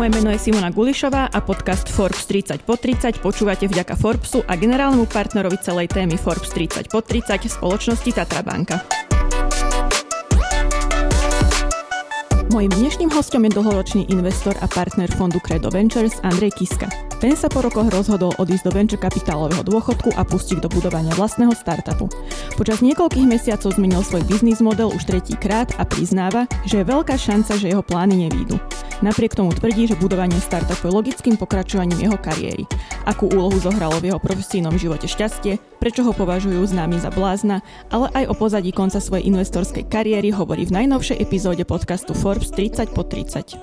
Moje meno je Simona Gulišová a podcast Forbes 30 po 30 počúvate vďaka Forbesu a generálnemu partnerovi celej témy Forbes 30 po 30 spoločnosti Tatra Banka. Mojím dnešným hostom je dlhoročný investor a partner fondu Credo Ventures Andrej Kiska. Ten sa po rokoch rozhodol odísť do venture kapitálového dôchodku a pustiť do budovania vlastného startupu. Počas niekoľkých mesiacov zmenil svoj biznis model už tretíkrát a priznáva, že je veľká šanca, že jeho plány nevídu. Napriek tomu tvrdí, že budovanie startupu je logickým pokračovaním jeho kariéry. Akú úlohu zohralo v jeho profesijnom živote šťastie, prečo ho považujú známy za blázna, ale aj o pozadí konca svojej investorskej kariéry hovorí v najnovšej epizóde podcastu Forbes 30 po 30.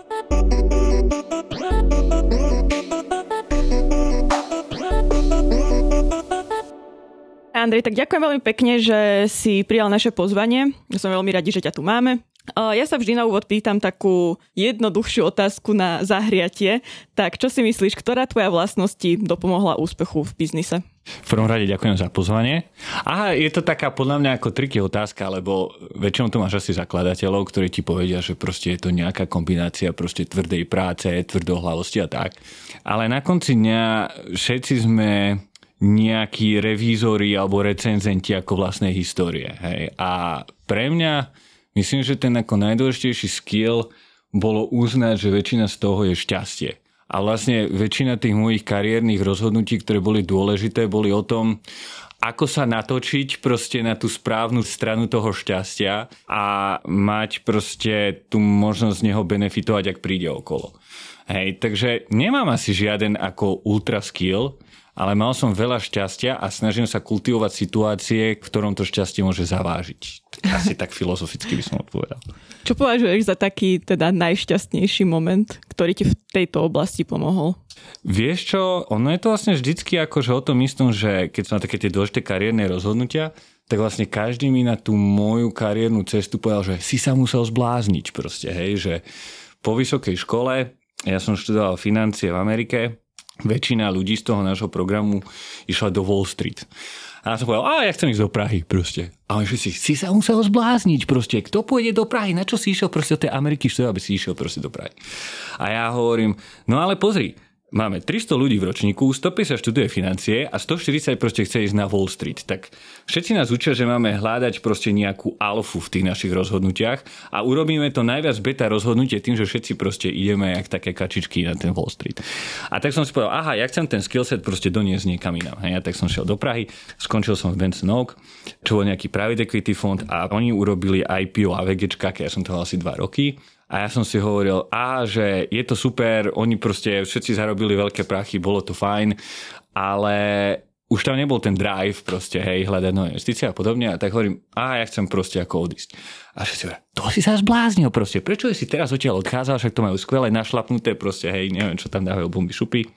Andrej, tak ďakujem veľmi pekne, že si prijal naše pozvanie. Som veľmi radi, že ťa tu máme. Ja sa vždy na úvod pýtam takú jednoduchšiu otázku na zahriatie. Tak čo si myslíš, ktorá tvoja vlastnosti dopomohla úspechu v biznise? V prvom rade ďakujem za pozvanie. Aha, je to taká podľa mňa ako triky otázka, lebo väčšinou tu máš asi zakladateľov, ktorí ti povedia, že proste je to nejaká kombinácia proste tvrdej práce, tvrdohlavosti a tak. Ale na konci dňa všetci sme nejakí revízori alebo recenzenti ako vlastnej histórie. Hej. A pre mňa Myslím, že ten ako najdôležitejší skill bolo uznať, že väčšina z toho je šťastie. A vlastne väčšina tých mojich kariérnych rozhodnutí, ktoré boli dôležité, boli o tom, ako sa natočiť proste na tú správnu stranu toho šťastia a mať proste tú možnosť z neho benefitovať, ak príde okolo. Hej, takže nemám asi žiaden ako ultra skill, ale mal som veľa šťastia a snažím sa kultivovať situácie, v ktorom to šťastie môže zavážiť. Asi tak filozoficky by som odpovedal. Čo považuješ za taký teda najšťastnejší moment, ktorý ti v tejto oblasti pomohol? Vieš čo, ono je to vlastne vždycky akože o tom istom, že keď som na také tie dôležité kariérne rozhodnutia, tak vlastne každý mi na tú moju kariérnu cestu povedal, že si sa musel zblázniť proste, hej, že po vysokej škole, ja som študoval financie v Amerike, väčšina ľudí z toho nášho programu išla do Wall Street. A ja som povedal, a ja chcem ísť do Prahy proste. A oni si, si sa musel zblázniť proste. Kto pôjde do Prahy? Na čo si išiel proste do tej Ameriky, čo aby si išiel proste do Prahy? A ja hovorím, no ale pozri, Máme 300 ľudí v ročníku, 150 študuje financie a 140 proste chce ísť na Wall Street. Tak všetci nás učia, že máme hľadať proste nejakú alfu v tých našich rozhodnutiach a urobíme to najviac beta rozhodnutie tým, že všetci proste ideme jak také kačičky na ten Wall Street. A tak som si povedal, aha, ja chcem ten skillset proste doniesť niekam inám. Ja tak som šiel do Prahy, skončil som v Benson Oak, čo bol nejaký private equity fond a oni urobili IPO a VGčka, keď ja som to asi dva roky a ja som si hovoril, a že je to super, oni proste všetci zarobili veľké prachy, bolo to fajn, ale už tam nebol ten drive proste, hej, hľadať nové investície a podobne. A tak hovorím, a ja chcem proste ako odísť. A všetci hovoria, to si sa zbláznil proste. Prečo si teraz odtiaľ odchádzal, však to majú skvelé našlapnuté proste, hej, neviem, čo tam dávajú bomby šupy.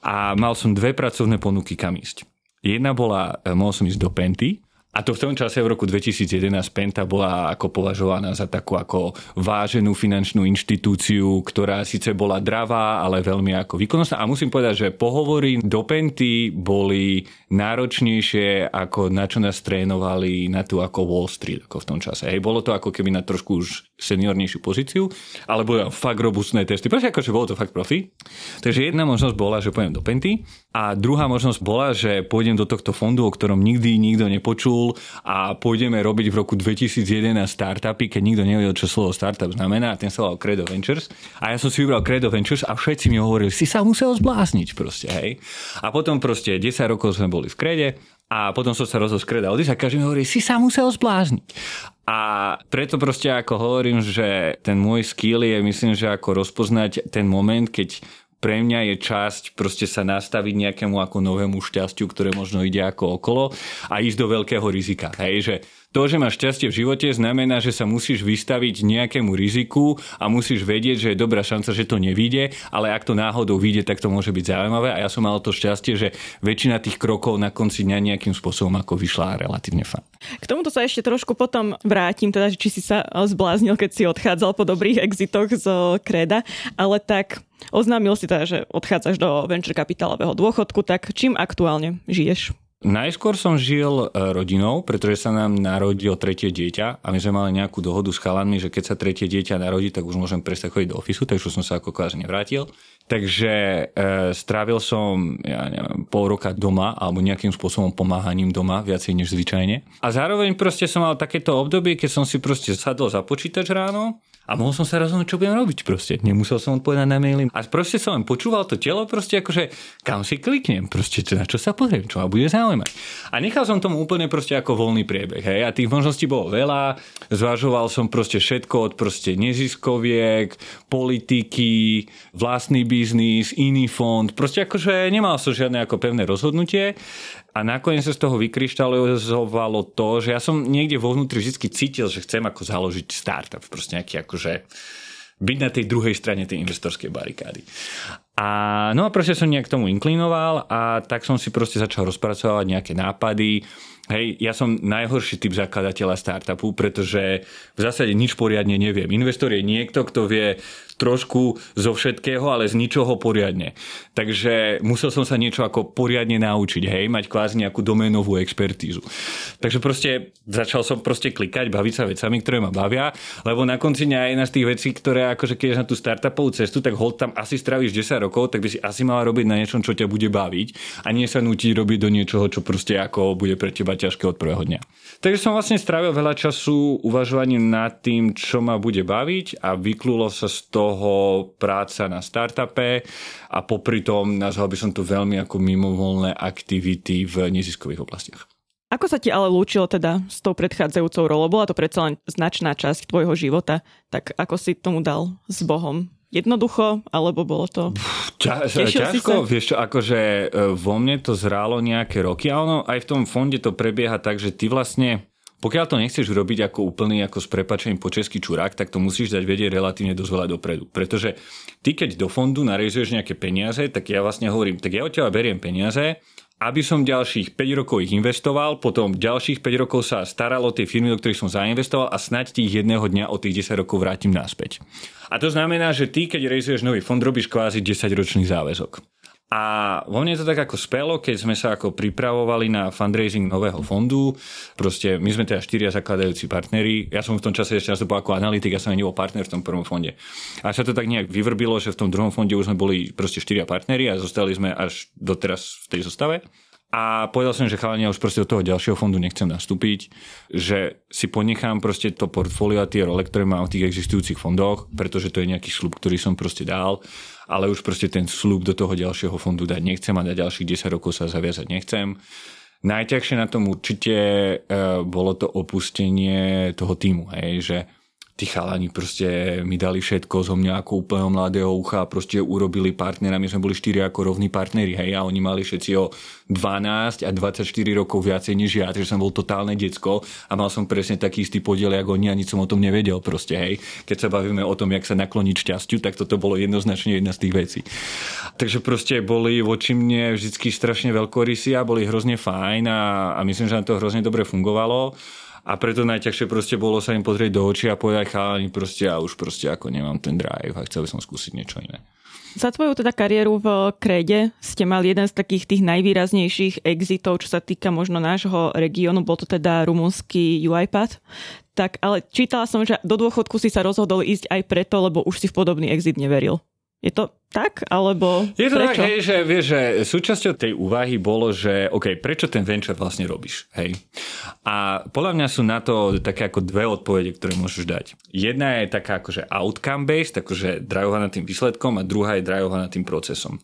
A mal som dve pracovné ponuky kam ísť. Jedna bola, eh, mohol som ísť do Penty, a to v tom čase v roku 2011 Penta bola ako považovaná za takú ako váženú finančnú inštitúciu, ktorá síce bola dravá, ale veľmi ako výkonnostná. A musím povedať, že pohovory do Penty boli náročnejšie ako na čo nás trénovali na tú ako Wall Street ako v tom čase. Hej, bolo to ako keby na trošku už seniornejšiu pozíciu, ale boli fakt robustné testy. Proste akože bolo to fakt profi. Takže jedna možnosť bola, že pôjdem do Penty a druhá možnosť bola, že pôjdem do tohto fondu, o ktorom nikdy nikto nepočul Google a pôjdeme robiť v roku 2011 startupy, keď nikto nevedel, čo slovo startup znamená a ten sa volal Credo Ventures. A ja som si vybral Credo Ventures a všetci mi hovorili, si sa musel zblázniť proste, hej. A potom proste 10 rokov sme boli v Krede a potom som sa rozhodol z Kreda odísť a každý mi hovorí, si sa musel zblázniť. A preto proste ako hovorím, že ten môj skill je, myslím, že ako rozpoznať ten moment, keď pre mňa je časť proste sa nastaviť nejakému ako novému šťastiu, ktoré možno ide ako okolo a ísť do veľkého rizika. Hej, že to, že máš šťastie v živote, znamená, že sa musíš vystaviť nejakému riziku a musíš vedieť, že je dobrá šanca, že to nevíde, ale ak to náhodou vyjde, tak to môže byť zaujímavé. A ja som mal to šťastie, že väčšina tých krokov na konci dňa nejakým spôsobom ako vyšla relatívne fajn. K tomuto sa ešte trošku potom vrátim, teda, či si sa zbláznil, keď si odchádzal po dobrých exitoch z Kreda, ale tak oznámil si teda, že odchádzaš do venture kapitálového dôchodku, tak čím aktuálne žiješ? Najskôr som žil e, rodinou, pretože sa nám narodil tretie dieťa a my sme mali nejakú dohodu s chalanmi, že keď sa tretie dieťa narodí, tak už môžem prestať chodiť do ofisu, takže som sa ako kvázi nevrátil. Takže e, strávil som ja neviem, pol roka doma alebo nejakým spôsobom pomáhaním doma, viacej než zvyčajne. A zároveň proste som mal takéto obdobie, keď som si proste sadol za počítač ráno a mohol som sa rozhodnúť, čo budem robiť proste. Nemusel som odpovedať na maily. A proste som len počúval to telo proste akože kam si kliknem, proste na čo sa pozriem, čo ma bude zaujímať. A nechal som tomu úplne proste ako voľný priebeh. Hej? A tých možností bolo veľa. Zvažoval som proste všetko od proste neziskoviek, politiky, vlastný biznis, iný fond. Proste akože nemal som žiadne ako pevné rozhodnutie. A nakoniec sa z toho vykryštalizovalo to, že ja som niekde vo vnútri vždy cítil, že chcem ako založiť startup. Proste nejaký akože byť na tej druhej strane tej investorskej barikády. A no a proste som nejak tomu inklinoval a tak som si proste začal rozpracovať nejaké nápady. Hej, ja som najhorší typ zakladateľa startupu, pretože v zásade nič poriadne neviem. Investor je niekto, kto vie trošku zo všetkého, ale z ničoho poriadne. Takže musel som sa niečo ako poriadne naučiť, hej, mať kvázi nejakú doménovú expertízu. Takže proste začal som proste klikať, baviť sa vecami, ktoré ma bavia, lebo na konci dňa jedna z tých vecí, ktoré akože keď na tú startupovú cestu, tak hold tam asi stráviš 10 rokov, tak by si asi mala robiť na niečom, čo ťa bude baviť a nie sa nutí robiť do niečoho, čo proste ako bude pre teba ťažké od prvého dňa. Takže som vlastne strávil veľa času uvažovaním nad tým, čo ma bude baviť a vyklulo sa z toho práca na startupe a popri tom nazval by som to veľmi ako mimovolné aktivity v neziskových oblastiach. Ako sa ti ale lúčilo teda s tou predchádzajúcou rolou? Bola to predsa len značná časť tvojho života, tak ako si tomu dal s Bohom? Jednoducho, alebo bolo to... Ča, ťažko, vieš čo, akože e, vo mne to zrálo nejaké roky a ono aj v tom fonde to prebieha tak, že ty vlastne pokiaľ to nechceš robiť ako úplný, ako s prepačením po český čurák, tak to musíš dať vedieť relatívne dosť veľa dopredu. Pretože ty, keď do fondu narezuješ nejaké peniaze, tak ja vlastne hovorím, tak ja od teba beriem peniaze, aby som ďalších 5 rokov ich investoval, potom ďalších 5 rokov sa staral o tie firmy, do ktorých som zainvestoval a snať tých jedného dňa o tých 10 rokov vrátim naspäť. A to znamená, že ty, keď rejzuješ nový fond, robíš kvázi 10-ročný záväzok. A vo mne to tak ako spelo, keď sme sa ako pripravovali na fundraising nového fondu. Proste my sme teda štyria zakladajúci partneri. Ja som v tom čase ešte nastupoval ako analytik, ja som nebol partner v tom prvom fonde. A sa to tak nejak vyvrbilo, že v tom druhom fonde už sme boli proste štyria partneri a zostali sme až doteraz v tej zostave. A povedal som, že chalania už proste do toho ďalšieho fondu nechcem nastúpiť, že si ponechám proste to portfólio a tie role, ktoré mám v tých existujúcich fondoch, pretože to je nejaký slub, ktorý som proste dal, ale už proste ten slub do toho ďalšieho fondu dať nechcem a na ďalších 10 rokov sa zaviazať nechcem. Najťažšie na tom určite e, bolo to opustenie toho týmu, hej, že tí chalani proste mi dali všetko zo mňa ako úplného mladého ucha a proste urobili partnera. My sme boli štyri ako rovní partneri, hej, a oni mali všetci o 12 a 24 rokov viacej než ja, takže som bol totálne decko a mal som presne taký istý podiel ako oni a nič som o tom nevedel proste, hej. Keď sa bavíme o tom, jak sa nakloniť šťastiu, tak toto bolo jednoznačne jedna z tých vecí. Takže proste boli voči mne vždycky strašne veľkorysí a boli hrozne fajn a, a myslím, že na to hrozne dobre fungovalo a preto najťažšie proste bolo sa im pozrieť do očí a povedať chalani proste ja už proste ako nemám ten drive a chcel by som skúsiť niečo iné. Za tvoju teda kariéru v Krede ste mali jeden z takých tých najvýraznejších exitov, čo sa týka možno nášho regiónu, bol to teda rumunský UiPath. Tak ale čítala som, že do dôchodku si sa rozhodol ísť aj preto, lebo už si v podobný exit neveril. Je to tak, alebo Je to prečo? tak, hej, že, vieš, že súčasťou tej úvahy bolo, že OK, prečo ten venture vlastne robíš, hej? A podľa mňa sú na to také ako dve odpovede, ktoré môžeš dať. Jedna je taká akože outcome-based, akože drajovaná tým výsledkom a druhá je drajovaná tým procesom.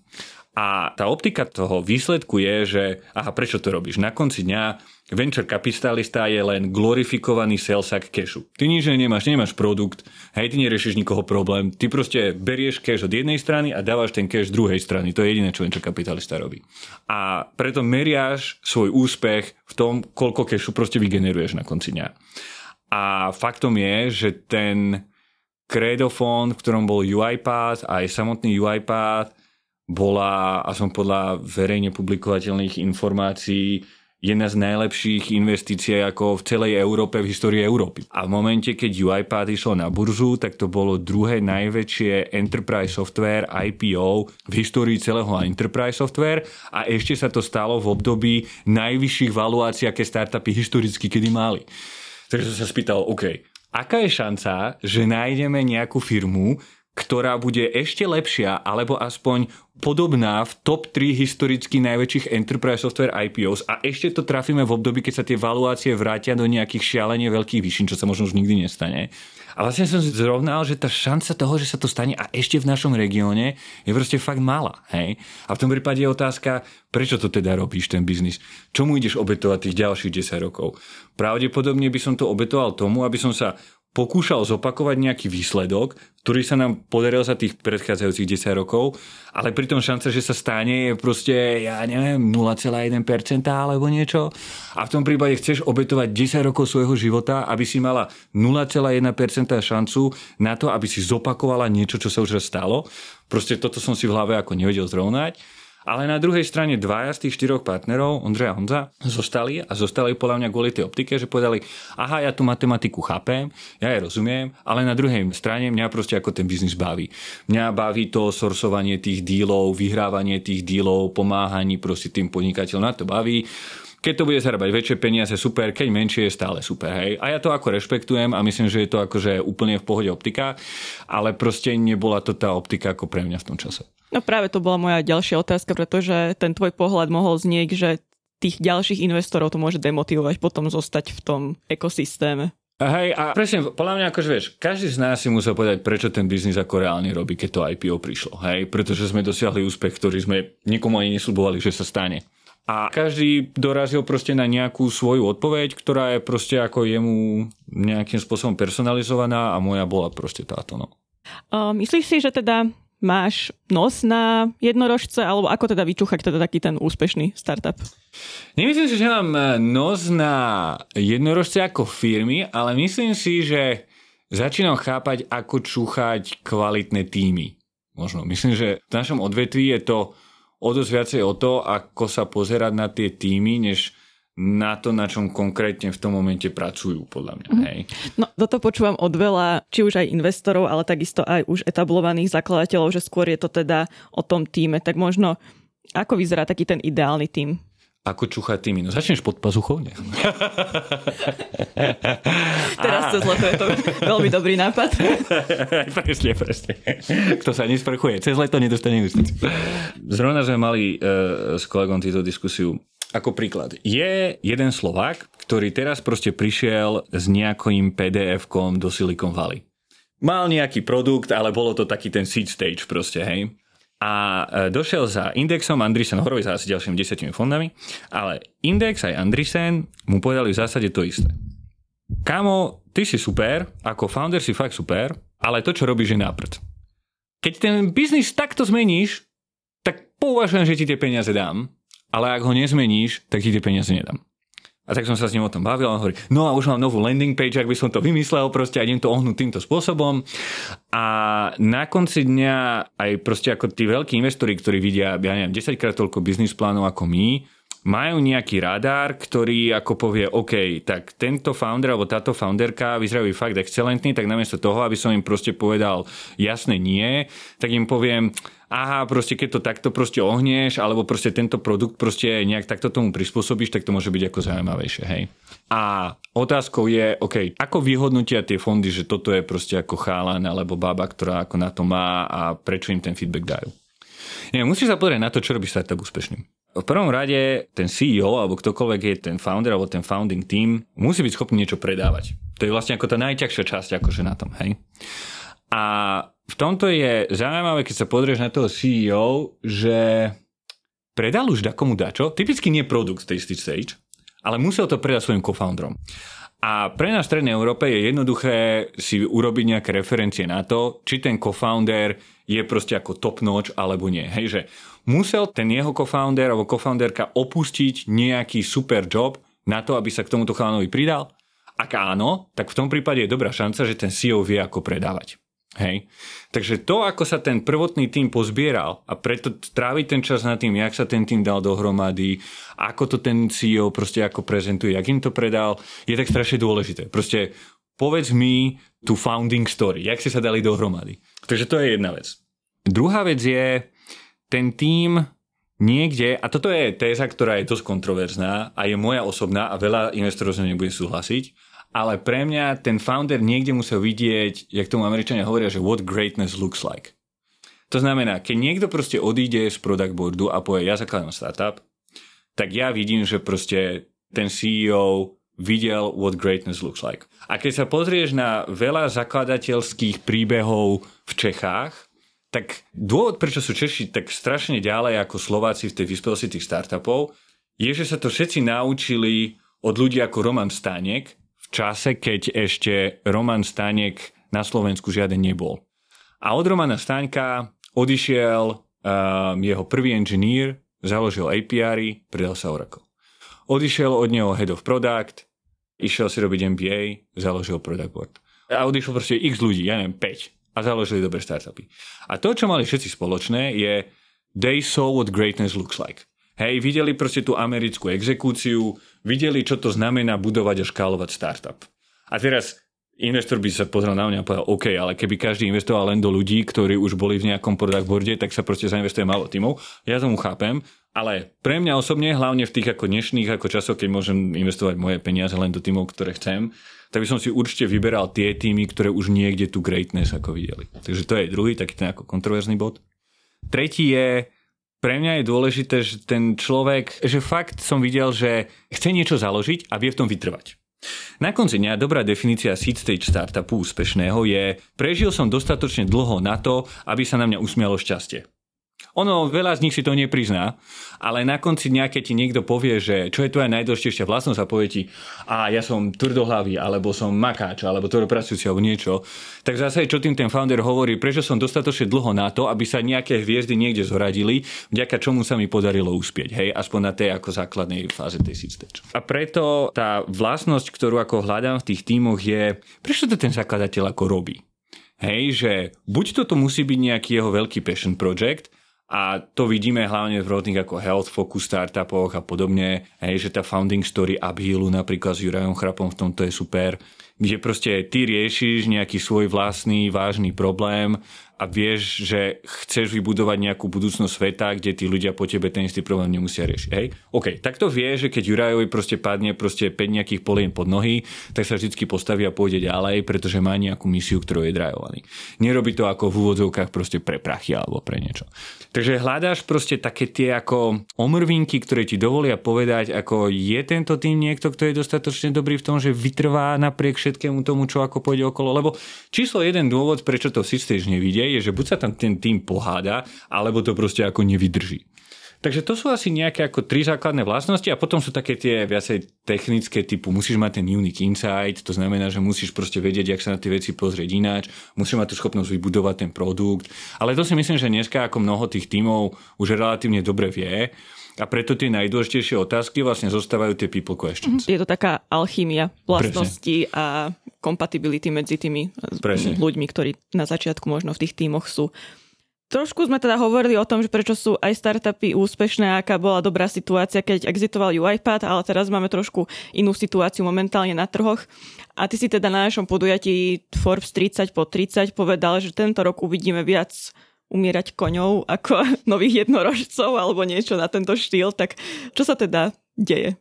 A tá optika toho výsledku je, že aha, prečo to robíš? Na konci dňa venture kapitalista je len glorifikovaný salesak cashu. Ty nič nemáš, nemáš produkt, hej, ty neriešiš nikoho problém, ty proste berieš cash od jednej strany a dávaš ten cash z druhej strany. To je jediné, čo venture kapitalista robí. A preto meriaš svoj úspech v tom, koľko cashu proste vygeneruješ na konci dňa. A faktom je, že ten Credofond, v ktorom bol UiPath aj samotný UiPath bola, a som podľa verejne publikovateľných informácií, jedna z najlepších investícií ako v celej Európe, v histórii Európy. A v momente, keď UiPath išlo na burzu, tak to bolo druhé najväčšie enterprise software IPO v histórii celého enterprise software a ešte sa to stalo v období najvyšších valuácií, aké startupy historicky kedy mali. Takže som sa spýtal, OK, aká je šanca, že nájdeme nejakú firmu, ktorá bude ešte lepšia, alebo aspoň podobná v top 3 historicky najväčších enterprise software IPOs a ešte to trafíme v období, keď sa tie valuácie vrátia do nejakých šialene veľkých výšin, čo sa možno už nikdy nestane. A vlastne som zrovnal, že tá šanca toho, že sa to stane a ešte v našom regióne je proste fakt malá. Hej? A v tom prípade je otázka, prečo to teda robíš, ten biznis? Čomu ideš obetovať tých ďalších 10 rokov? Pravdepodobne by som to obetoval tomu, aby som sa pokúšal zopakovať nejaký výsledok, ktorý sa nám podaril za tých predchádzajúcich 10 rokov, ale pritom šanca, že sa stane je proste, ja neviem, 0,1% alebo niečo. A v tom prípade chceš obetovať 10 rokov svojho života, aby si mala 0,1% šancu na to, aby si zopakovala niečo, čo sa už stalo. Proste toto som si v hlave ako nevedel zrovnať. Ale na druhej strane dvaja z tých štyroch partnerov, Ondřej a Honza, zostali a zostali podľa mňa kvôli tej optike, že povedali, aha, ja tú matematiku chápem, ja jej rozumiem, ale na druhej strane mňa proste ako ten biznis baví. Mňa baví to sorsovanie tých dílov, vyhrávanie tých dílov, pomáhanie proste tým podnikateľom, na to baví. Keď to bude zarábať väčšie peniaze, super, keď menšie je stále super, hej. A ja to ako rešpektujem a myslím, že je to akože úplne v pohode optika, ale proste nebola to tá optika ako pre mňa v tom čase. No práve to bola moja ďalšia otázka, pretože ten tvoj pohľad mohol znieť, že tých ďalších investorov to môže demotivovať potom zostať v tom ekosystéme. Hej, a presne, podľa mňa akože vieš, každý z nás si musel povedať, prečo ten biznis ako reálne robí, keď to IPO prišlo. Hej, pretože sme dosiahli úspech, ktorý sme nikomu ani neslubovali, že sa stane. A každý dorazil proste na nejakú svoju odpoveď, ktorá je proste ako jemu nejakým spôsobom personalizovaná a moja bola proste táto. No. Uh, myslíš si, že teda máš nos na jednorožce, alebo ako teda vyčúchať teda taký ten úspešný startup? Nemyslím si, že mám nos na jednorožce ako firmy, ale myslím si, že začínam chápať, ako čúchať kvalitné týmy. Možno. Myslím, že v našom odvetví je to o dosť viacej o to, ako sa pozerať na tie týmy, než na to, na čom konkrétne v tom momente pracujú, podľa mňa. Mm. Hej. No, toto počúvam od veľa, či už aj investorov, ale takisto aj už etablovaných zakladateľov, že skôr je to teda o tom týme. Tak možno, ako vyzerá taký ten ideálny tým? Ako čúchať tými? No začneš pod pazuchou? Nie. Teraz cez leto je to veľmi dobrý nápad. presne, presne. Kto sa nesprchuje, cez leto nedostane investíciu. Zrovna sme mali uh, s kolegom túto diskusiu. Ako príklad, je jeden Slovák, ktorý teraz proste prišiel s nejakým PDF-kom do Silicon Valley. Mal nejaký produkt, ale bolo to taký ten seed stage proste, hej a e, došiel za Indexom, Andrisen Horovi za asi ďalšími desiatimi fondami, ale Index aj Andrisen mu povedali v zásade to isté. Kamo, ty si super, ako founder si fakt super, ale to, čo robíš, je náprd. Keď ten biznis takto zmeníš, tak pouvažujem, že ti tie peniaze dám, ale ak ho nezmeníš, tak ti tie peniaze nedám. A tak som sa s ním o tom bavil a hovorí, no a už mám novú landing page, ak by som to vymyslel, proste a idem to ohnúť týmto spôsobom. A na konci dňa aj proste ako tí veľkí investori, ktorí vidia, ja neviem, 10 krát toľko biznis plánov ako my, majú nejaký radár, ktorý ako povie, OK, tak tento founder alebo táto founderka vyzerajú fakt excelentný, tak namiesto toho, aby som im proste povedal jasné nie, tak im poviem, aha, proste keď to takto proste ohnieš, alebo proste tento produkt proste nejak takto tomu prispôsobíš, tak to môže byť ako zaujímavejšie, hej. A otázkou je, OK, ako vyhodnotia tie fondy, že toto je proste ako chálan alebo baba, ktorá ako na to má a prečo im ten feedback dajú. Nie, musíš sa pozrieť na to, čo robí startup úspešným. V prvom rade ten CEO alebo ktokoľvek je ten founder alebo ten founding team musí byť schopný niečo predávať. To je vlastne ako tá najťažšia časť akože na tom, hej. A v tomto je zaujímavé, keď sa pozrieš na toho CEO, že predal už dakomu dačo, typicky nie produkt tej stage, ale musel to predať svojim co-founderom. A pre nás v Strednej Európe je jednoduché si urobiť nejaké referencie na to, či ten co-founder je proste ako top notch alebo nie. Hej, že musel ten jeho co-founder alebo co-founderka opustiť nejaký super job na to, aby sa k tomuto chalanovi pridal? Ak áno, tak v tom prípade je dobrá šanca, že ten CEO vie ako predávať. Hej. Takže to, ako sa ten prvotný tým pozbieral a preto tráviť ten čas na tým, jak sa ten tým dal dohromady, ako to ten CEO proste ako prezentuje, jak im to predal, je tak strašne dôležité. Proste povedz mi tú founding story, jak si sa dali dohromady. Takže to je jedna vec. Druhá vec je, ten tým niekde, a toto je téza, ktorá je dosť kontroverzná a je moja osobná a veľa investorov sa nebude súhlasiť, ale pre mňa ten founder niekde musel vidieť, jak tomu Američania hovoria, že what greatness looks like. To znamená, keď niekto proste odíde z product boardu a povie, ja zakladám startup, tak ja vidím, že proste ten CEO videl what greatness looks like. A keď sa pozrieš na veľa zakladateľských príbehov v Čechách, tak dôvod, prečo sú Češi tak strašne ďalej ako Slováci v tej vyspelosti tých startupov, je, že sa to všetci naučili od ľudí ako Roman Stánek, čase, keď ešte Roman Stanek na Slovensku žiaden nebol. A od Romana Staňka odišiel um, jeho prvý inžinír, založil APR, predal sa Oracle. Odišiel od neho Head of Product, išiel si robiť MBA, založil Product Board. A odišiel proste x ľudí, ja neviem, 5. A založili dobré startupy. A to, čo mali všetci spoločné, je they saw what greatness looks like. Hej, videli proste tú americkú exekúciu, videli, čo to znamená budovať a škálovať startup. A teraz investor by sa pozrel na mňa a povedal, OK, ale keby každý investoval len do ľudí, ktorí už boli v nejakom product boarde, tak sa proste zainvestuje málo tímov. Ja tomu chápem, ale pre mňa osobne, hlavne v tých ako dnešných ako časoch, keď môžem investovať moje peniaze len do tímov, ktoré chcem, tak by som si určite vyberal tie týmy, ktoré už niekde tu greatness ako videli. Takže to je druhý taký ten ako kontroverzný bod. Tretí je, pre mňa je dôležité, že ten človek, že fakt som videl, že chce niečo založiť a vie v tom vytrvať. Na konci dňa dobrá definícia seed stage startupu úspešného je prežil som dostatočne dlho na to, aby sa na mňa usmialo šťastie. Ono, veľa z nich si to neprizná, ale na konci dňa, keď ti niekto povie, že čo je tvoja najdôležitejšia vlastnosť a povie ti, a ja som tvrdohlavý, alebo som makáč, alebo tvrdopracujúci, alebo niečo, tak zase čo tým ten founder hovorí, prečo som dostatočne dlho na to, aby sa nejaké hviezdy niekde zoradili, vďaka čomu sa mi podarilo uspieť, hej, aspoň na tej ako základnej fáze tej stage. A preto tá vlastnosť, ktorú ako hľadám v tých tímoch je, prečo to ten zakladateľ ako robí? Hej, že buď toto musí byť nejaký jeho veľký passion project, a to vidíme hlavne v rôznych ako health focus startupoch a podobne, hej, že tá founding story Uphealu napríklad s Jurajom Chrapom v tomto je super, kde proste ty riešiš nejaký svoj vlastný vážny problém a vieš, že chceš vybudovať nejakú budúcnosť sveta, kde tí ľudia po tebe ten istý problém nemusia riešiť. Hej? OK, tak to vie, že keď Jurajovi proste padne proste 5 nejakých polien pod nohy, tak sa vždy postaví a pôjde ďalej, pretože má nejakú misiu, ktorú je drajovaný. Nerobí to ako v úvodzovkách proste pre prachy alebo pre niečo. Takže hľadáš proste také tie ako omrvinky, ktoré ti dovolia povedať, ako je tento tým niekto, kto je dostatočne dobrý v tom, že vytrvá napriek všetkému tomu, čo ako pôjde okolo. Lebo číslo jeden dôvod, prečo to Sisters nevidie, je, že buď sa tam ten tým poháda, alebo to proste ako nevydrží. Takže to sú asi nejaké ako tri základné vlastnosti a potom sú také tie viacej technické typu musíš mať ten unique insight, to znamená, že musíš proste vedieť, jak sa na tie veci pozrieť ináč, musíš mať tú schopnosť vybudovať ten produkt, ale to si myslím, že dneska ako mnoho tých tímov už relatívne dobre vie a preto tie najdôležitejšie otázky vlastne zostávajú tie people questions. Je to taká alchýmia vlastností a kompatibility medzi tými Presne. ľuďmi, ktorí na začiatku možno v tých tímoch sú. Trošku sme teda hovorili o tom, že prečo sú aj startupy úspešné, aká bola dobrá situácia, keď exitoval UiPath, ale teraz máme trošku inú situáciu momentálne na trhoch. A ty si teda na našom podujatí Forbes 30 po 30 povedal, že tento rok uvidíme viac umierať koňov ako nových jednorožcov alebo niečo na tento štýl, tak čo sa teda deje?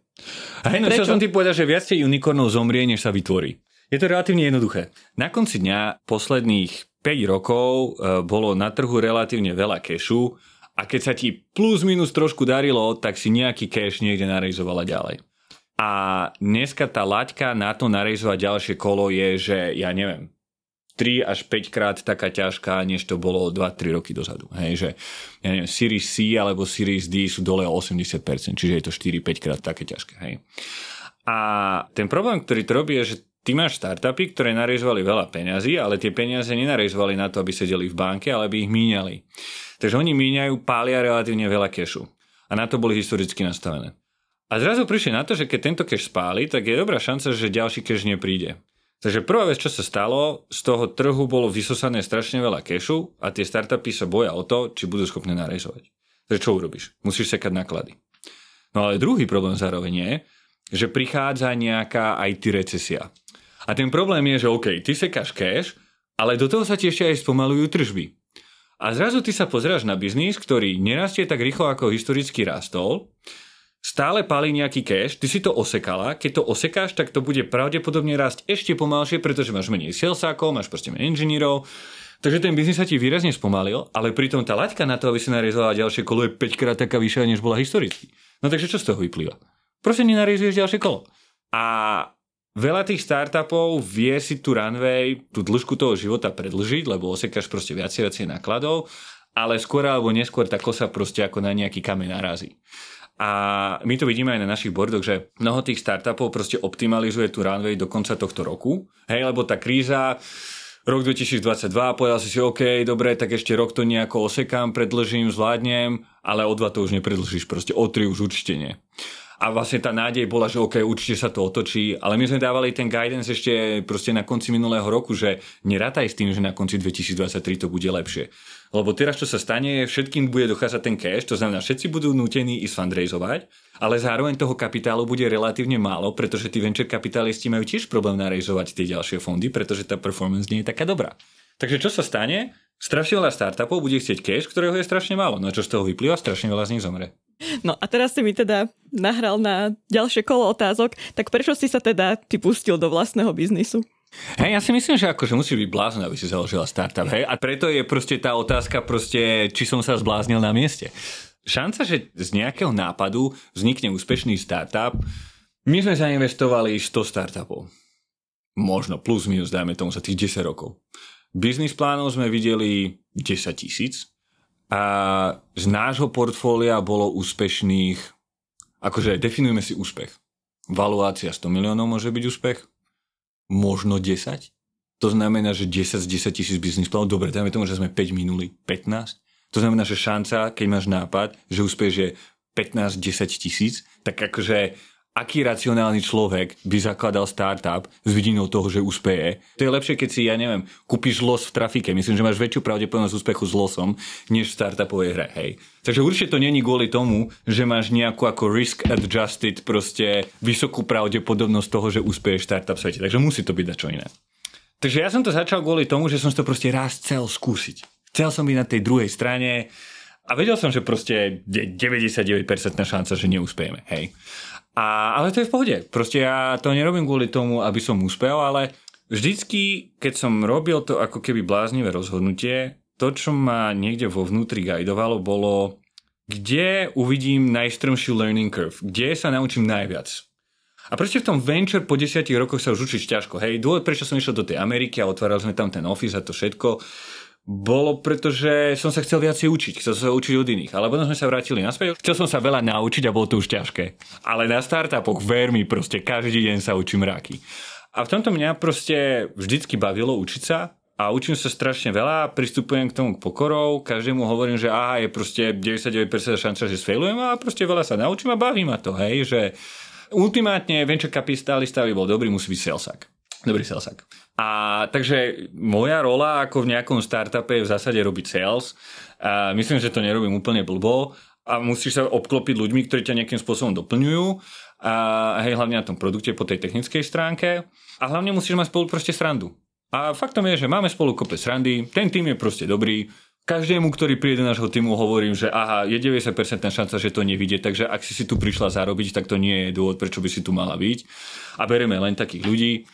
Hej, no som ti povedať, že viacej unikornov zomrie, než sa vytvorí. Je to relatívne jednoduché. Na konci dňa posledných 5 rokov e, bolo na trhu relatívne veľa kešu a keď sa ti plus minus trošku darilo, tak si nejaký cash niekde narejzovala ďalej. A dneska tá laťka na to narejzovať ďalšie kolo je, že ja neviem, 3 až 5 krát taká ťažká, než to bolo 2-3 roky dozadu. Hej, že ja neviem, Series C alebo Series D sú dole o 80%, čiže je to 4-5 krát také ťažké. Hej. A ten problém, ktorý to robí, je, že ty máš startupy, ktoré narezovali veľa peňazí, ale tie peniaze nenarezovali na to, aby sedeli v banke, ale aby ich míňali. Takže oni míňajú, pália relatívne veľa kešu. A na to boli historicky nastavené. A zrazu prišli na to, že keď tento cash spáli, tak je dobrá šanca, že ďalší cash nepríde. Takže prvá vec, čo sa stalo, z toho trhu bolo vysosané strašne veľa kešu a tie startupy sa boja o to, či budú schopné narejzovať. Takže čo urobíš? Musíš sekať náklady. No ale druhý problém zároveň je, že prichádza nejaká IT recesia. A ten problém je, že OK, ty sekáš cash, ale do toho sa ti ešte aj spomalujú tržby. A zrazu ty sa pozráš na biznis, ktorý nerastie tak rýchlo, ako historicky rastol, stále palí nejaký cash, ty si to osekala, keď to osekáš, tak to bude pravdepodobne rásť ešte pomalšie, pretože máš menej salesákov, máš proste menej inžinierov, Takže ten biznis sa ti výrazne spomalil, ale pritom tá laťka na to, aby si narezala ďalšie kolo je 5 krát taká vyššia, než bola historicky. No takže čo z toho vyplýva? Proste nenarezuješ ďalšie kolo. A veľa tých startupov vie si tu runway, tú dĺžku toho života predlžiť, lebo osekáš proste viacej viacej nákladov, ale skôr alebo neskôr tá kosa proste ako na nejaký kameň narazí. A my to vidíme aj na našich bordoch, že mnoho tých startupov proste optimalizuje tú runway do konca tohto roku. Hej, lebo tá kríza rok 2022 a povedal si si, OK, dobre, tak ešte rok to nejako osekám, predlžím, zvládnem, ale o dva to už nepredlžíš, proste o tri už určite nie. A vlastne tá nádej bola, že OK, určite sa to otočí, ale my sme dávali ten guidance ešte proste na konci minulého roku, že nerátaj s tým, že na konci 2023 to bude lepšie. Lebo teraz, čo sa stane, všetkým bude dochádzať ten cash, to znamená, všetci budú nútení ísť fundraizovať, ale zároveň toho kapitálu bude relatívne málo, pretože tí venture kapitalisti majú tiež problém narejzovať tie ďalšie fondy, pretože tá performance nie je taká dobrá. Takže čo sa stane? Strašne veľa startupov bude chcieť cash, ktorého je strašne málo. No čo z toho vyplýva? Strašne veľa z nich zomre. No a teraz si mi teda nahral na ďalšie kolo otázok, tak prečo si sa teda ty pustil do vlastného biznisu? Hej, ja si myslím, že akože musí byť blázon, aby si založila startup, hej? A preto je proste tá otázka proste, či som sa zbláznil na mieste šanca, že z nejakého nápadu vznikne úspešný startup, my sme zainvestovali 100 startupov. Možno plus minus, dajme tomu za tých 10 rokov. Biznis plánov sme videli 10 tisíc a z nášho portfólia bolo úspešných, akože definujeme si úspech. Valuácia 100 miliónov môže byť úspech, možno 10. To znamená, že 10 z 10 tisíc biznis plánov, dobre, dajme tomu, že sme 5 minuli, 15 to znamená, že šanca, keď máš nápad, že úspeš je 15-10 tisíc, tak akože aký racionálny človek by zakladal startup s vidinou toho, že úspeje. To je lepšie, keď si, ja neviem, kúpiš los v trafike. Myslím, že máš väčšiu pravdepodobnosť úspechu s losom, než v startupovej hre. Hej. Takže určite to není kvôli tomu, že máš nejakú ako risk adjusted proste vysokú pravdepodobnosť toho, že úspeješ startup v svete. Takže musí to byť čo iné. Takže ja som to začal kvôli tomu, že som to proste raz chcel skúsiť. Chcel som byť na tej druhej strane a vedel som, že proste je 99% šanca, že neúspejeme. Hej. A, ale to je v pohode. Proste ja to nerobím kvôli tomu, aby som úspel, ale vždycky, keď som robil to ako keby bláznivé rozhodnutie, to, čo ma niekde vo vnútri guidovalo, bolo, kde uvidím najstrmšiu learning curve, kde sa naučím najviac. A proste v tom venture po desiatich rokoch sa už učiť ťažko. Hej, dôvod, prečo som išiel do tej Ameriky a otvárali sme tam ten office a to všetko, bolo, pretože som sa chcel viacej učiť. Chcel som sa učiť od iných. Ale potom sme sa vrátili naspäť. Chcel som sa veľa naučiť a bolo to už ťažké. Ale na startupoch, ver mi, proste každý deň sa učím ráky. A v tomto mňa proste vždycky bavilo učiť sa a učím sa strašne veľa, pristupujem k tomu pokorou, každému hovorím, že aha, je proste 99% šanca, že sfailujem a proste veľa sa naučím a baví ma to, hej, že ultimátne venture capitalista by bol dobrý, musí byť salesak. Dobrý salesak. A takže moja rola ako v nejakom startupe je v zásade robiť sales. A myslím, že to nerobím úplne blbo a musíš sa obklopiť ľuďmi, ktorí ťa nejakým spôsobom doplňujú a hej, hlavne na tom produkte po tej technickej stránke a hlavne musíš mať spolu proste srandu. A faktom je, že máme spolu kope srandy, ten tým je proste dobrý, každému, ktorý príde do nášho týmu, hovorím, že aha, je 90% šanca, že to nevidie, takže ak si si tu prišla zarobiť, tak to nie je dôvod, prečo by si tu mala byť. A bereme len takých ľudí.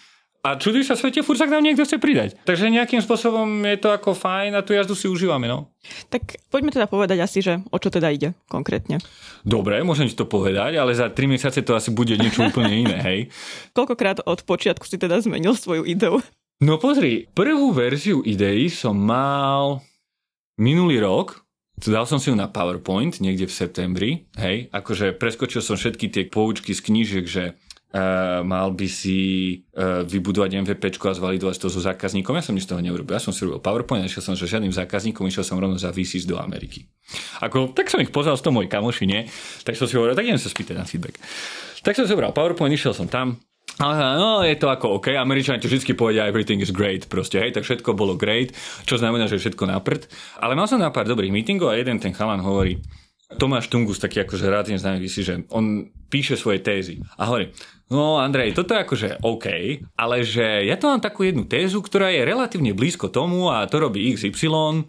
A čuduj sa svete, furt sa k nám niekto chce pridať. Takže nejakým spôsobom je to ako fajn a tú jazdu si užívame, no. Tak poďme teda povedať asi, že o čo teda ide konkrétne. Dobre, môžem ti to povedať, ale za 3 mesiace to asi bude niečo úplne iné, hej. Koľkokrát od počiatku si teda zmenil svoju ideu? No pozri, prvú verziu idei som mal minulý rok, Dal som si ju na PowerPoint niekde v septembri, hej, akože preskočil som všetky tie poučky z knížiek, že Uh, mal by si uh, vybudovať MVP a zvalidovať to so zákazníkom. Ja som nič z toho neurobil. Ja som si robil PowerPoint, nešiel som že žiadnym zákazníkom, išiel som rovno za VCs do Ameriky. Ako, tak som ich pozval, to môj kamoši, nie? Tak som si hovoril, tak idem sa spýtať na feedback. Tak som zobral PowerPoint, išiel som tam Aha, no je to ako OK, Američania to vždy povedia everything is great, proste, hej, tak všetko bolo great, čo znamená, že všetko na. Ale mal som na pár dobrých meetingov a jeden ten chalan hovorí, Tomáš Tungus, taký akože rád známy si, že on píše svoje tézy a hovorí, no Andrej, toto je akože OK, ale že ja to mám takú jednu tézu, ktorá je relatívne blízko tomu a to robí XY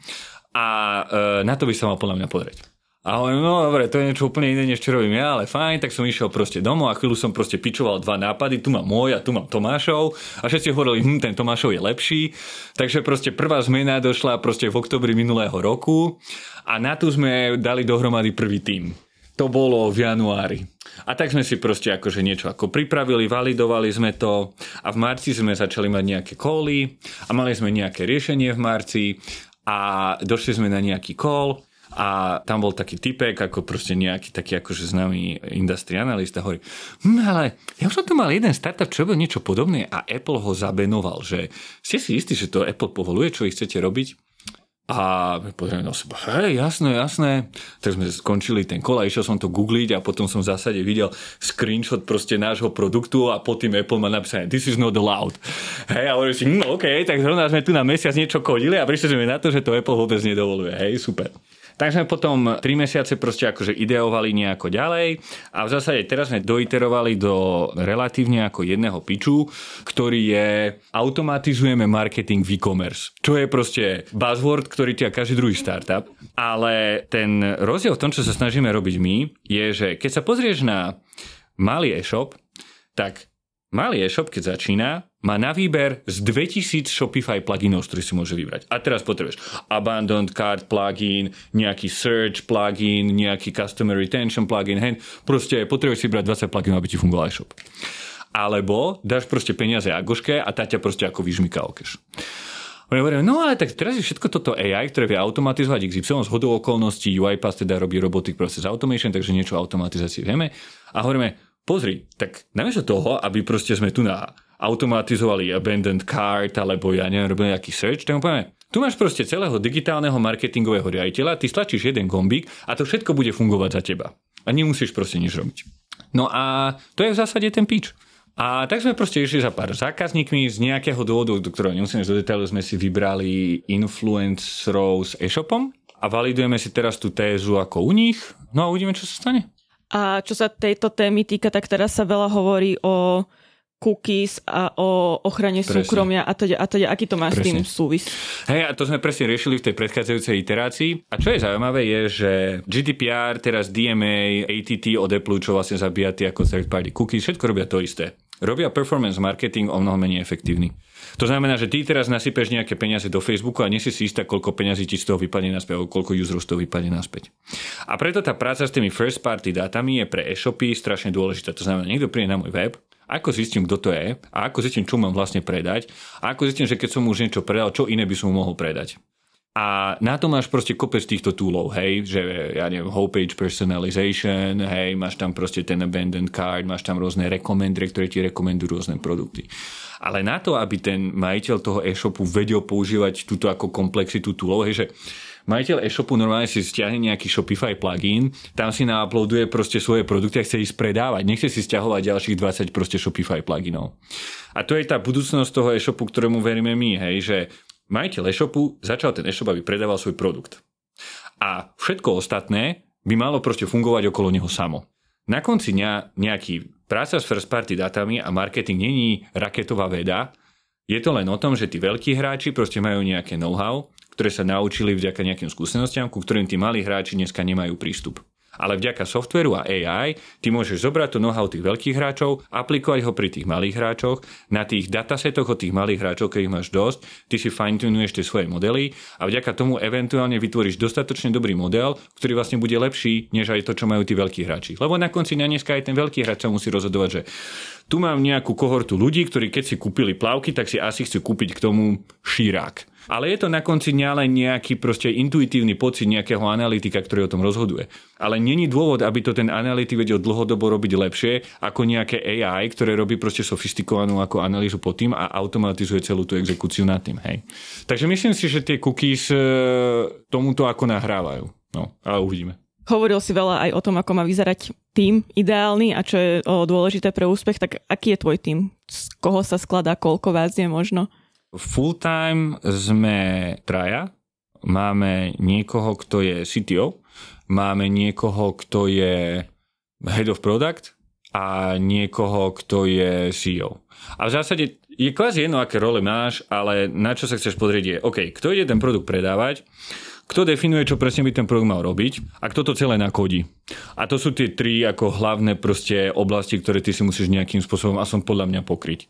a e, na to by sa mal podľa mňa pozrieť. A hovorím, no dobre, to je niečo úplne iné, než čo robím ja, ale fajn, tak som išiel proste domov a chvíľu som proste pičoval dva nápady, tu mám môj a tu mám Tomášov a všetci hovorili, hm, ten Tomášov je lepší, takže proste prvá zmena došla proste v oktobri minulého roku a na tu sme dali dohromady prvý tým. To bolo v januári. A tak sme si proste akože niečo ako pripravili, validovali sme to a v marci sme začali mať nejaké koly a mali sme nejaké riešenie v marci a došli sme na nejaký call a tam bol taký typek, ako proste nejaký taký akože známy industry analyst a hovorí, hm, ale ja som tu mal jeden startup, čo robil niečo podobné a Apple ho zabenoval, že ste si istí, že to Apple povoluje, čo ich chcete robiť? A pozrieme na seba, hej, jasné, jasné. Tak sme skončili ten kola, išiel som to googliť a potom som v zásade videl screenshot proste nášho produktu a pod tým Apple má napísané this is not allowed. Hej, a hovorím si, no OK, tak zrovna sme tu na mesiac niečo kodili a prišli sme na to, že to Apple vôbec nedovoluje. Hej, super. Tak sme potom 3 mesiace proste akože ideovali nejako ďalej a v zásade teraz sme doiterovali do relatívne ako jedného piču, ktorý je automatizujeme marketing v e-commerce. Čo je proste buzzword, ktorý ťa každý druhý startup. Ale ten rozdiel v tom, čo sa snažíme robiť my, je, že keď sa pozrieš na malý e-shop, tak malý e-shop, keď začína, má na výber z 2000 Shopify pluginov, z ktorých si môže vybrať. A teraz potrebuješ Abandoned Card plugin, nejaký Search plugin, nejaký Customer Retention plugin, hen, proste potrebuješ si brať 20 pluginov, aby ti fungoval e-shop. Alebo dáš proste peniaze Agoške a tá ťa proste ako vyžmyká okeš. Oni hovoria, no ale tak teraz je všetko toto AI, ktoré vie automatizovať XY z hodou okolností, UiPath teda robí Robotic Process Automation, takže niečo o automatizácii vieme. A hovoríme, pozri, tak namiesto toho, aby proste sme tu na automatizovali abandoned cart, alebo ja neviem, robili nejaký search, tak povieme, tu máš proste celého digitálneho marketingového riaditeľa, ty stlačíš jeden gombík a to všetko bude fungovať za teba. A nemusíš proste nič robiť. No a to je v zásade ten pitch. A tak sme proste išli za pár zákazníkmi z nejakého dôvodu, do ktorého nemusíme do detailu, sme si vybrali influencerov s e-shopom a validujeme si teraz tú tézu ako u nich. No a uvidíme, čo sa stane. A čo sa tejto témy týka, tak teraz sa veľa hovorí o cookies a o ochrane presne. súkromia a teda, a teda, aký to má presne. s tým súvis? Hej, a to sme presne riešili v tej predchádzajúcej iterácii. A čo je zaujímavé je, že GDPR, teraz DMA, ATT od Apple, čo vlastne zabíja tie ako third party cookies, všetko robia to isté. Robia performance marketing o mnoho menej efektívny. To znamená, že ty teraz nasypeš nejaké peniaze do Facebooku a nie si si istá, koľko peňazí ti z toho vypadne naspäť, alebo koľko userov z toho vypadne naspäť. A preto tá práca s tými first party dátami je pre e-shopy strašne dôležitá. To znamená, niekto príde na môj web, ako zistím, kto to je? A ako zistím, čo mám vlastne predať? A ako zistím, že keď som už niečo predal, čo iné by som mohol predať. A na to máš proste kopec týchto túlov, hej, že ja neviem, homepage personalization, hej, máš tam proste ten abandoned card, máš tam rôzne rekomendry, ktoré ti rekomendujú rôzne produkty. Ale na to, aby ten majiteľ toho e-shopu vedel používať túto ako komplexitu túlov, hej, že majiteľ e-shopu normálne si stiahne nejaký Shopify plugin, tam si nauploaduje proste svoje produkty a chce ísť predávať. Nechce si stiahovať ďalších 20 proste Shopify pluginov. A to je tá budúcnosť toho e-shopu, ktorému veríme my, hej, že majiteľ e-shopu začal ten e-shop, aby predával svoj produkt. A všetko ostatné by malo proste fungovať okolo neho samo. Na konci dňa nejaký práca s first party datami a marketing není raketová veda, je to len o tom, že tí veľkí hráči proste majú nejaké know-how ktoré sa naučili vďaka nejakým skúsenostiam, ku ktorým tí malí hráči dneska nemajú prístup. Ale vďaka softveru a AI ty môžeš zobrať to know-how tých veľkých hráčov, aplikovať ho pri tých malých hráčoch, na tých datasetoch od tých malých hráčov, keď ich máš dosť, ty si fine-tunuješ tie svoje modely a vďaka tomu eventuálne vytvoríš dostatočne dobrý model, ktorý vlastne bude lepší, než aj to, čo majú tí veľkí hráči. Lebo na konci dňa dneska aj ten veľký hráč sa musí rozhodovať, že tu mám nejakú kohortu ľudí, ktorí keď si kúpili plavky, tak si asi chcú kúpiť k tomu šírák ale je to na konci dňa len nejaký proste intuitívny pocit nejakého analytika, ktorý o tom rozhoduje. Ale není dôvod, aby to ten analytik vedel dlhodobo robiť lepšie ako nejaké AI, ktoré robí proste sofistikovanú ako analýzu pod tým a automatizuje celú tú exekúciu nad tým. Hej. Takže myslím si, že tie cookies e, tomuto ako nahrávajú. No, ale uvidíme. Hovoril si veľa aj o tom, ako má vyzerať tým ideálny a čo je dôležité pre úspech, tak aký je tvoj tým? Z koho sa skladá, koľko vás je možno? Full time sme traja. Máme niekoho, kto je CTO, máme niekoho, kto je head of product a niekoho, kto je CEO. A v zásade je kvázi jedno, aké role máš, ale na čo sa chceš pozrieť je, OK, kto ide ten produkt predávať, kto definuje, čo presne by ten produkt mal robiť a kto to celé nakodí. A to sú tie tri ako hlavné proste oblasti, ktoré ty si musíš nejakým spôsobom aspoň podľa mňa pokryť.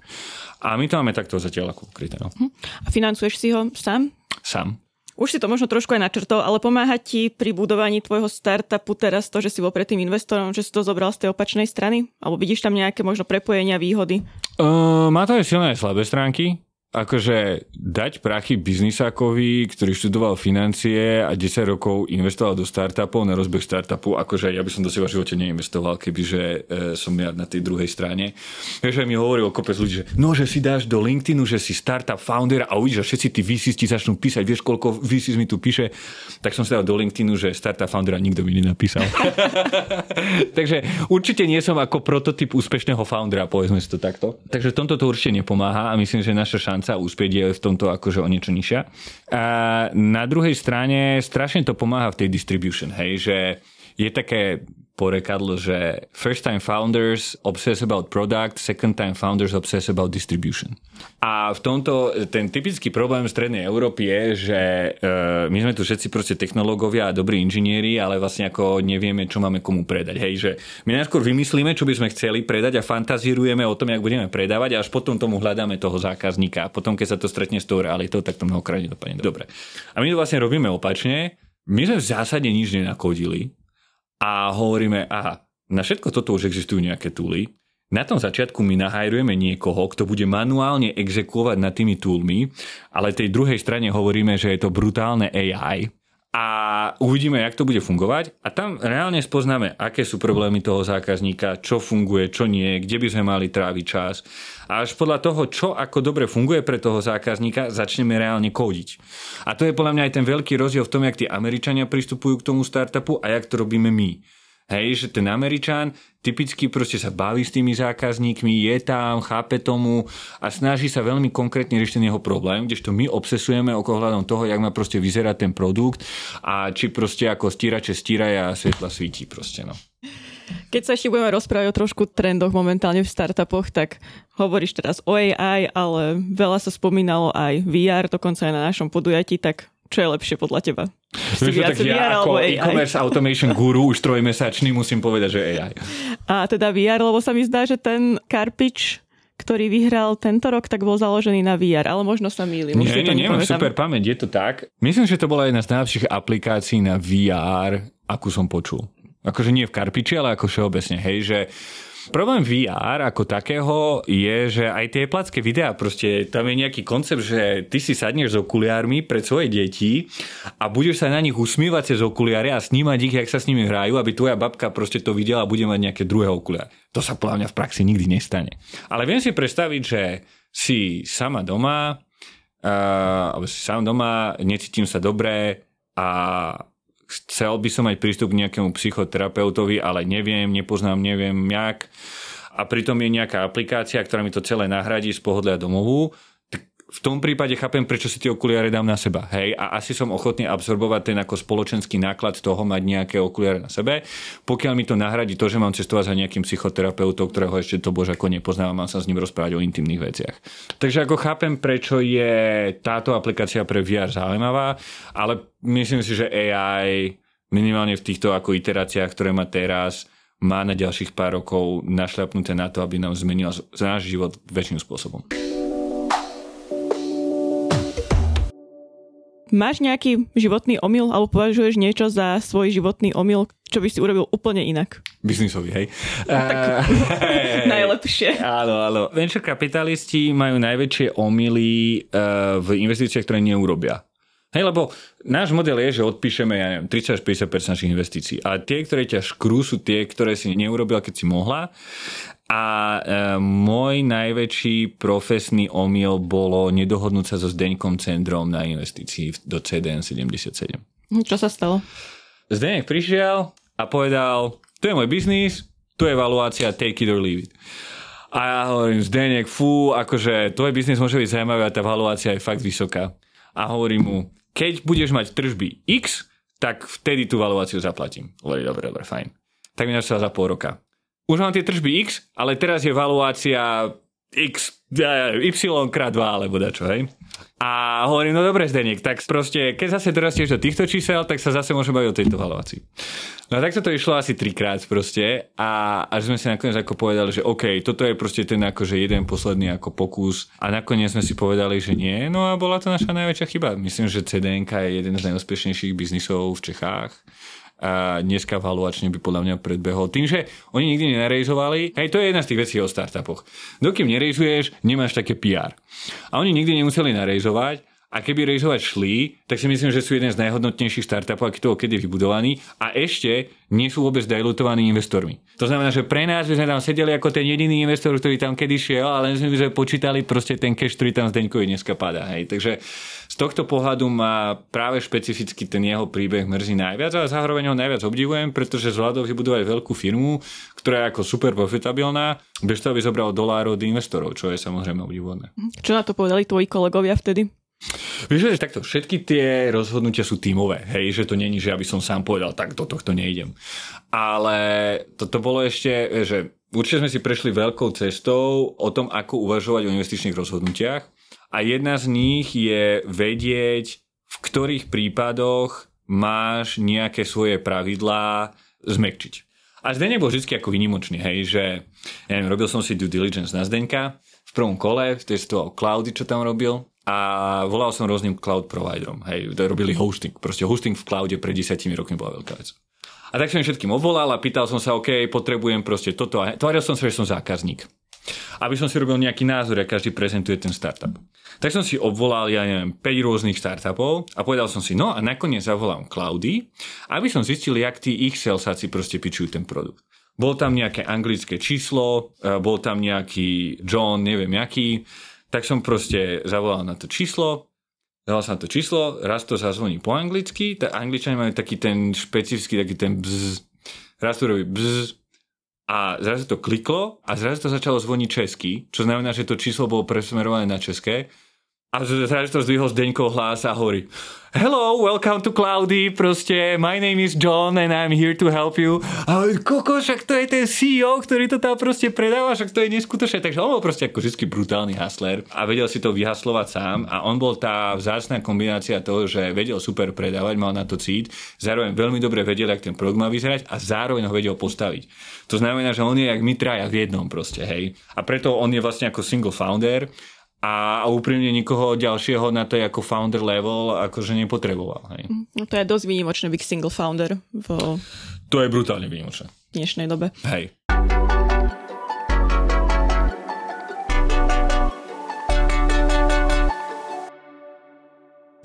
A my to máme takto zatiaľ ako pokryté. No. Hm. A financuješ si ho sám? Sám. Už si to možno trošku aj načrtol, ale pomáha ti pri budovaní tvojho startupu teraz to, že si bol predtým investorom, že si to zobral z tej opačnej strany? Alebo vidíš tam nejaké možno prepojenia, výhody? Uh, má to aj silné a slabé stránky akože dať prachy biznisákovi, ktorý študoval financie a 10 rokov investoval do startupov na rozbeh startupu, akože ja by som do seba v živote neinvestoval, kebyže e, som ja na tej druhej strane. Takže mi hovoril kopec ľudí, že no, že si dáš do LinkedInu, že si startup founder a uvidíš, že všetci tí VCs ti začnú písať, vieš, koľko VCs mi tu píše, tak som si dal do LinkedInu, že startup founder a nikto mi nenapísal. Takže určite nie som ako prototyp úspešného foundera, povedzme si to takto. Takže tomto to určite nepomáha a myslím, že naša šanca šanca úspieť je v tomto akože o niečo nižšia. A na druhej strane strašne to pomáha v tej distribution, hej, že je také porekadlo, že first time founders obsess about product, second time founders obsess about distribution. A v tomto ten typický problém v strednej Európy je, že e, my sme tu všetci proste technológovia a dobrí inžinieri, ale vlastne ako nevieme, čo máme komu predať. Hej, že my najskôr vymyslíme, čo by sme chceli predať a fantazírujeme o tom, jak budeme predávať a až potom tomu hľadáme toho zákazníka. A potom, keď sa to stretne s tou realitou, tak to mnohokrát nedopadne dobre. A my to vlastne robíme opačne. My sme v zásade nič nenakodili, a hovoríme, aha, na všetko toto už existujú nejaké túly. Na tom začiatku my nahajrujeme niekoho, kto bude manuálne exekuovať nad tými túlmi, ale tej druhej strane hovoríme, že je to brutálne AI, a uvidíme, jak to bude fungovať a tam reálne spoznáme, aké sú problémy toho zákazníka, čo funguje, čo nie, kde by sme mali tráviť čas a až podľa toho, čo ako dobre funguje pre toho zákazníka, začneme reálne kódiť. A to je podľa mňa aj ten veľký rozdiel v tom, jak tí Američania pristupujú k tomu startupu a jak to robíme my. Hej, že ten Američan typicky proste sa baví s tými zákazníkmi, je tam, chápe tomu a snaží sa veľmi konkrétne riešiť ten jeho problém, kdežto my obsesujeme hľadom toho, jak má proste vyzerať ten produkt a či proste ako stírače stíraja a svetla svítí proste, no. Keď sa ešte budeme rozprávať o trošku trendoch momentálne v startupoch, tak hovoríš teraz o AI, ale veľa sa spomínalo aj VR, dokonca aj na našom podujatí, tak čo je lepšie podľa teba? Si Víš, tak ja ako e-commerce automation guru už trojmesačný musím povedať, že AI. A teda VR, lebo sa mi zdá, že ten Karpič ktorý vyhral tento rok, tak bol založený na VR, ale možno sa mýlim. Nie, nie, nie, super pamäť, je to tak. Myslím, že to bola jedna z najlepších aplikácií na VR, akú som počul. Akože nie v Karpiči, ale ako všeobecne, hej, že Problém VR ako takého je, že aj tie placké videá, proste tam je nejaký koncept, že ty si sadneš s okuliármi pred svoje deti a budeš sa na nich usmievať cez okuliare a snímať ich, jak sa s nimi hrajú, aby tvoja babka proste to videla a bude mať nejaké druhé okuliare. To sa podľa mňa v praxi nikdy nestane. Ale viem si predstaviť, že si sama doma, uh, si sám doma, necítim sa dobre a chcel by som mať prístup k nejakému psychoterapeutovi, ale neviem, nepoznám, neviem jak. A pritom je nejaká aplikácia, ktorá mi to celé nahradí z pohodlia domovu, v tom prípade chápem, prečo si tie okuliare dám na seba. Hej, a asi som ochotný absorbovať ten ako spoločenský náklad toho mať nejaké okuliare na sebe, pokiaľ mi to nahradí to, že mám cestovať za nejakým psychoterapeutom, ktorého ešte to bož ako nepoznám a mám sa s ním rozprávať o intimných veciach. Takže ako chápem, prečo je táto aplikácia pre VR zaujímavá, ale myslím si, že AI minimálne v týchto ako iteráciách, ktoré má teraz, má na ďalších pár rokov našľapnuté na to, aby nám zmenil náš život väčším spôsobom. Máš nejaký životný omyl alebo považuješ niečo za svoj životný omyl, čo by si urobil úplne inak? Biznisový, hej. No, tak, najlepšie. Áno, áno. Venture kapitalisti majú najväčšie omily uh, v investíciách, ktoré neurobia. Hej, lebo náš model je, že odpíšeme, ja neviem, 30 50% našich investícií. A tie, ktoré ťa škrú, sú tie, ktoré si neurobila, keď si mohla. A e, môj najväčší profesný omyl bolo nedohodnúť sa so Zdeňkom Centrom na investícii do CDN 77. Čo sa stalo? Zdeňek prišiel a povedal, to je môj biznis, To je valuácia, take it or leave it. A ja hovorím, Zdenek, fú, akože tvoj biznis môže byť zaujímavý a tá valuácia je fakt vysoká. A hovorím mu, keď budeš mať tržby X, tak vtedy tú valuáciu zaplatím. Hovorí, dobre, dobre, fajn. Tak mi našla za pol roka. Už mám tie tržby X, ale teraz je valuácia X, Y krát 2 alebo dačo, hej. A hovorím, no dobre Zdenek, tak proste, keď zase dorastieš do týchto čísel, tak sa zase môžeme baviť o tejto valuácii. No tak to išlo asi trikrát proste a až sme si nakoniec ako povedali, že OK, toto je proste ten akože jeden posledný ako pokus a nakoniec sme si povedali, že nie, no a bola to naša najväčšia chyba. Myslím, že CDNK je jeden z najúspešnejších biznisov v Čechách a dneska valuačne by podľa mňa predbehol. Tým, že oni nikdy nenarejzovali, hej, to je jedna z tých vecí o startupoch. Dokým nerejzuješ, nemáš také PR. A oni nikdy nemuseli narejzovať, a keby rejzovať šli, tak si myslím, že sú jeden z najhodnotnejších startupov, aký toho kedy vybudovaný a ešte nie sú vôbec dilutovaní investormi. To znamená, že pre nás by sme tam sedeli ako ten jediný investor, ktorý tam kedy šiel, ale my by sme počítali proste ten cash, ktorý tam Zdeňkovi dneska padá. Hej. Takže z tohto pohľadu ma práve špecificky ten jeho príbeh mrzí najviac, ale zároveň ho najviac obdivujem, pretože zvládol vybudovať veľkú firmu, ktorá je ako super profitabilná, bez toho by zobral dolárov od investorov, čo je samozrejme obdivuhodné. Čo na to povedali tvoji kolegovia vtedy? Vieš, že takto, všetky tie rozhodnutia sú tímové, hej, že to není, že aby som sám povedal, tak do tohto nejdem. Ale toto bolo ešte, že určite sme si prešli veľkou cestou o tom, ako uvažovať o investičných rozhodnutiach a jedna z nich je vedieť, v ktorých prípadoch máš nejaké svoje pravidlá zmekčiť. A Zdenek bol vždy ako vynimočný, hej, že ja neviem, robil som si due diligence na Zdenka v prvom kole, testoval cloudy, čo tam robil a volal som rôznym cloud providerom. Hej, robili hosting. Proste hosting v cloude pred desiatimi rokmi bola veľká vec. A tak som všetkým obvolal a pýtal som sa, OK, potrebujem proste toto. A tváril som sa, že som zákazník. Aby som si robil nejaký názor, a každý prezentuje ten startup. Tak som si obvolal, ja neviem, 5 rôznych startupov a povedal som si, no a nakoniec zavolám cloudy, aby som zistil, jak tí ich salesáci proste pičujú ten produkt. Bol tam nejaké anglické číslo, e, bol tam nejaký John, neviem jaký, tak som proste zavolal na to číslo, dal som na to číslo, raz to zazvoní po anglicky, tak angličania majú taký ten špecifický, taký ten bzz, raz to robí bzz, a zrazu to kliklo a zrazu to začalo zvoniť česky, čo znamená, že to číslo bolo presmerované na české a zrazu to zdvihol Zdeňkov hlas a hovorí Hello, welcome to Cloudy, proste my name is John and I'm here to help you. A koko, však to je ten CEO, ktorý to tam proste predáva, však to je neskutočné. Takže on bol proste ako vždy brutálny hasler a vedel si to vyhaslovať sám a on bol tá vzácná kombinácia toho, že vedel super predávať, mal na to cít, zároveň veľmi dobre vedel, ak ten produkt má vyzerať a zároveň ho vedel postaviť. To znamená, že on je jak my traja v jednom proste, hej. A preto on je vlastne ako single founder a, úprimne nikoho ďalšieho na to ako founder level akože nepotreboval. Hej. No to je dosť výnimočné byť single founder v... To je brutálne výnimočné. V dnešnej dobe. Hej.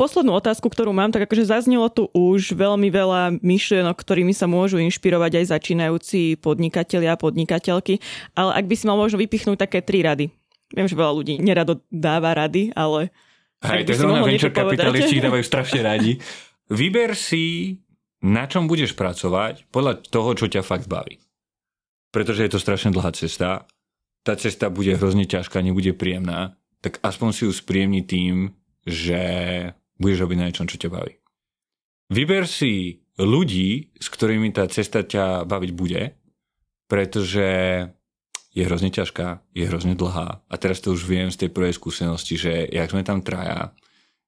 Poslednú otázku, ktorú mám, tak akože zaznelo tu už veľmi veľa myšlienok, ktorými sa môžu inšpirovať aj začínajúci podnikatelia a podnikateľky, ale ak by si mal možno vypichnúť také tri rady, Viem, že veľa ľudí nerado dáva rady, ale... Hej, to zrovna venture kapitalisti dávajú strašne radi. Vyber si, na čom budeš pracovať podľa toho, čo ťa fakt baví. Pretože je to strašne dlhá cesta. Tá cesta bude hrozne ťažká, nebude príjemná. Tak aspoň si ju spríjemni tým, že budeš robiť na niečom, čo ťa baví. Vyber si ľudí, s ktorými tá cesta ťa baviť bude, pretože je hrozne ťažká, je hrozne dlhá. A teraz to už viem z tej prvej skúsenosti, že jak sme tam traja,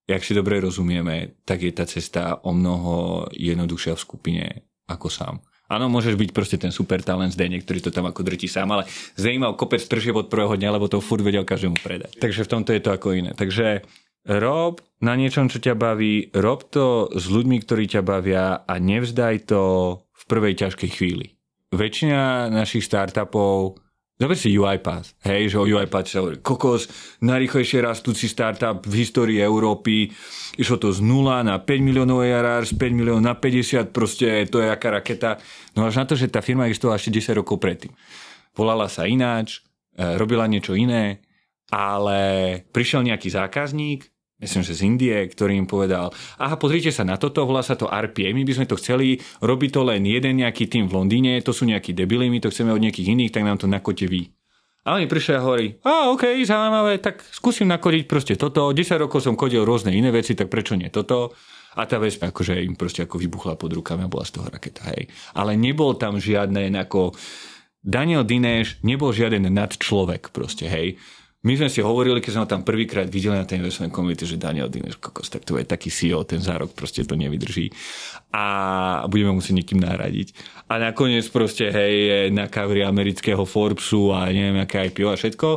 jak si dobre rozumieme, tak je tá cesta o mnoho jednoduchšia v skupine ako sám. Áno, môžeš byť proste ten super talent Zdenek, ktorý to tam ako drtí sám, ale zaujímal kopec tržieb od prvého dňa, lebo to furt vedel každému predať. Takže v tomto je to ako iné. Takže rob na niečom, čo ťa baví, rob to s ľuďmi, ktorí ťa bavia a nevzdaj to v prvej ťažkej chvíli. Väčšina našich startupov Zober si UiPath, hej, že o UiPath sa hovorí, kokos, najrychlejšie rastúci startup v histórii Európy, išlo to z 0 na 5 miliónov ARR, z 5 miliónov na 50, proste to je aká raketa. No až na to, že tá firma existovala ešte 10 rokov predtým. Volala sa ináč, e, robila niečo iné, ale prišiel nejaký zákazník myslím, že z Indie, ktorý im povedal, aha, pozrite sa na toto, volá sa to RPA, my by sme to chceli, robí to len jeden nejaký tým v Londýne, to sú nejakí debili, my to chceme od nejakých iných, tak nám to nakote vy. A oni prišli a hovorí, a OK, zaujímavé, tak skúsim nakodiť proste toto, 10 rokov som kodil rôzne iné veci, tak prečo nie toto? A tá vec akože im proste ako vybuchla pod rukami a bola z toho raketa, hej. Ale nebol tam žiadne ako... Daniel Dineš nebol žiaden nadčlovek proste, hej. My sme si hovorili, keď sme tam prvýkrát videli na tej investment community, že Daniel Dineš, kokos, tak to je taký CEO, ten zárok proste to nevydrží a budeme musieť niekým nahradiť. A nakoniec proste, hej, na kavri amerického Forbesu a neviem, aké IPO a všetko.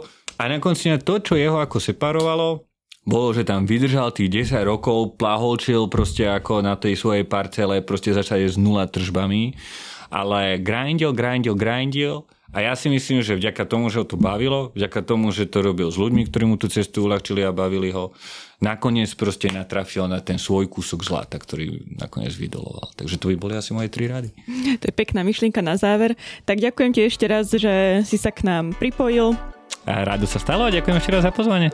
A nakoniec to, čo jeho ako separovalo, bolo, že tam vydržal tých 10 rokov, plaholčil proste ako na tej svojej parcele, proste začal s nula tržbami, ale grindil, grindil, grindil a ja si myslím, že vďaka tomu, že ho to bavilo, vďaka tomu, že to robil s ľuďmi, ktorí mu tú cestu uľahčili a bavili ho, nakoniec proste natrafil na ten svoj kúsok zlata, ktorý nakoniec vydoloval. Takže to by boli asi moje tri rady. To je pekná myšlienka na záver. Tak ďakujem ti ešte raz, že si sa k nám pripojil. A rádo sa stalo a ďakujem ešte raz za pozvanie.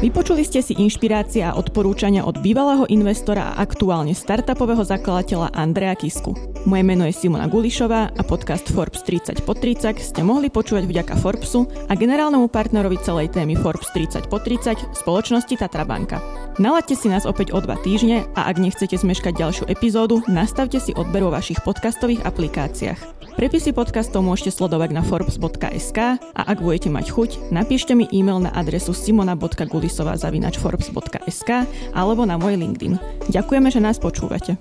Vypočuli ste si inšpirácia a odporúčania od bývalého investora a aktuálne startupového zakladateľa Andrea Kisku. Moje meno je Simona Gulišová a podcast Forbes 30 po 30 ste mohli počúvať vďaka Forbesu a generálnemu partnerovi celej témy Forbes 30 po 30 spoločnosti Tatra Banka. Nalaďte si nás opäť o dva týždne a ak nechcete zmeškať ďalšiu epizódu, nastavte si odber vo vašich podcastových aplikáciách. Prepisy podcastov môžete sledovať na forbes.sk a ak budete mať chuť, napíšte mi e-mail na adresu simona.gulisová.forbes.sk alebo na môj LinkedIn. Ďakujeme, že nás počúvate.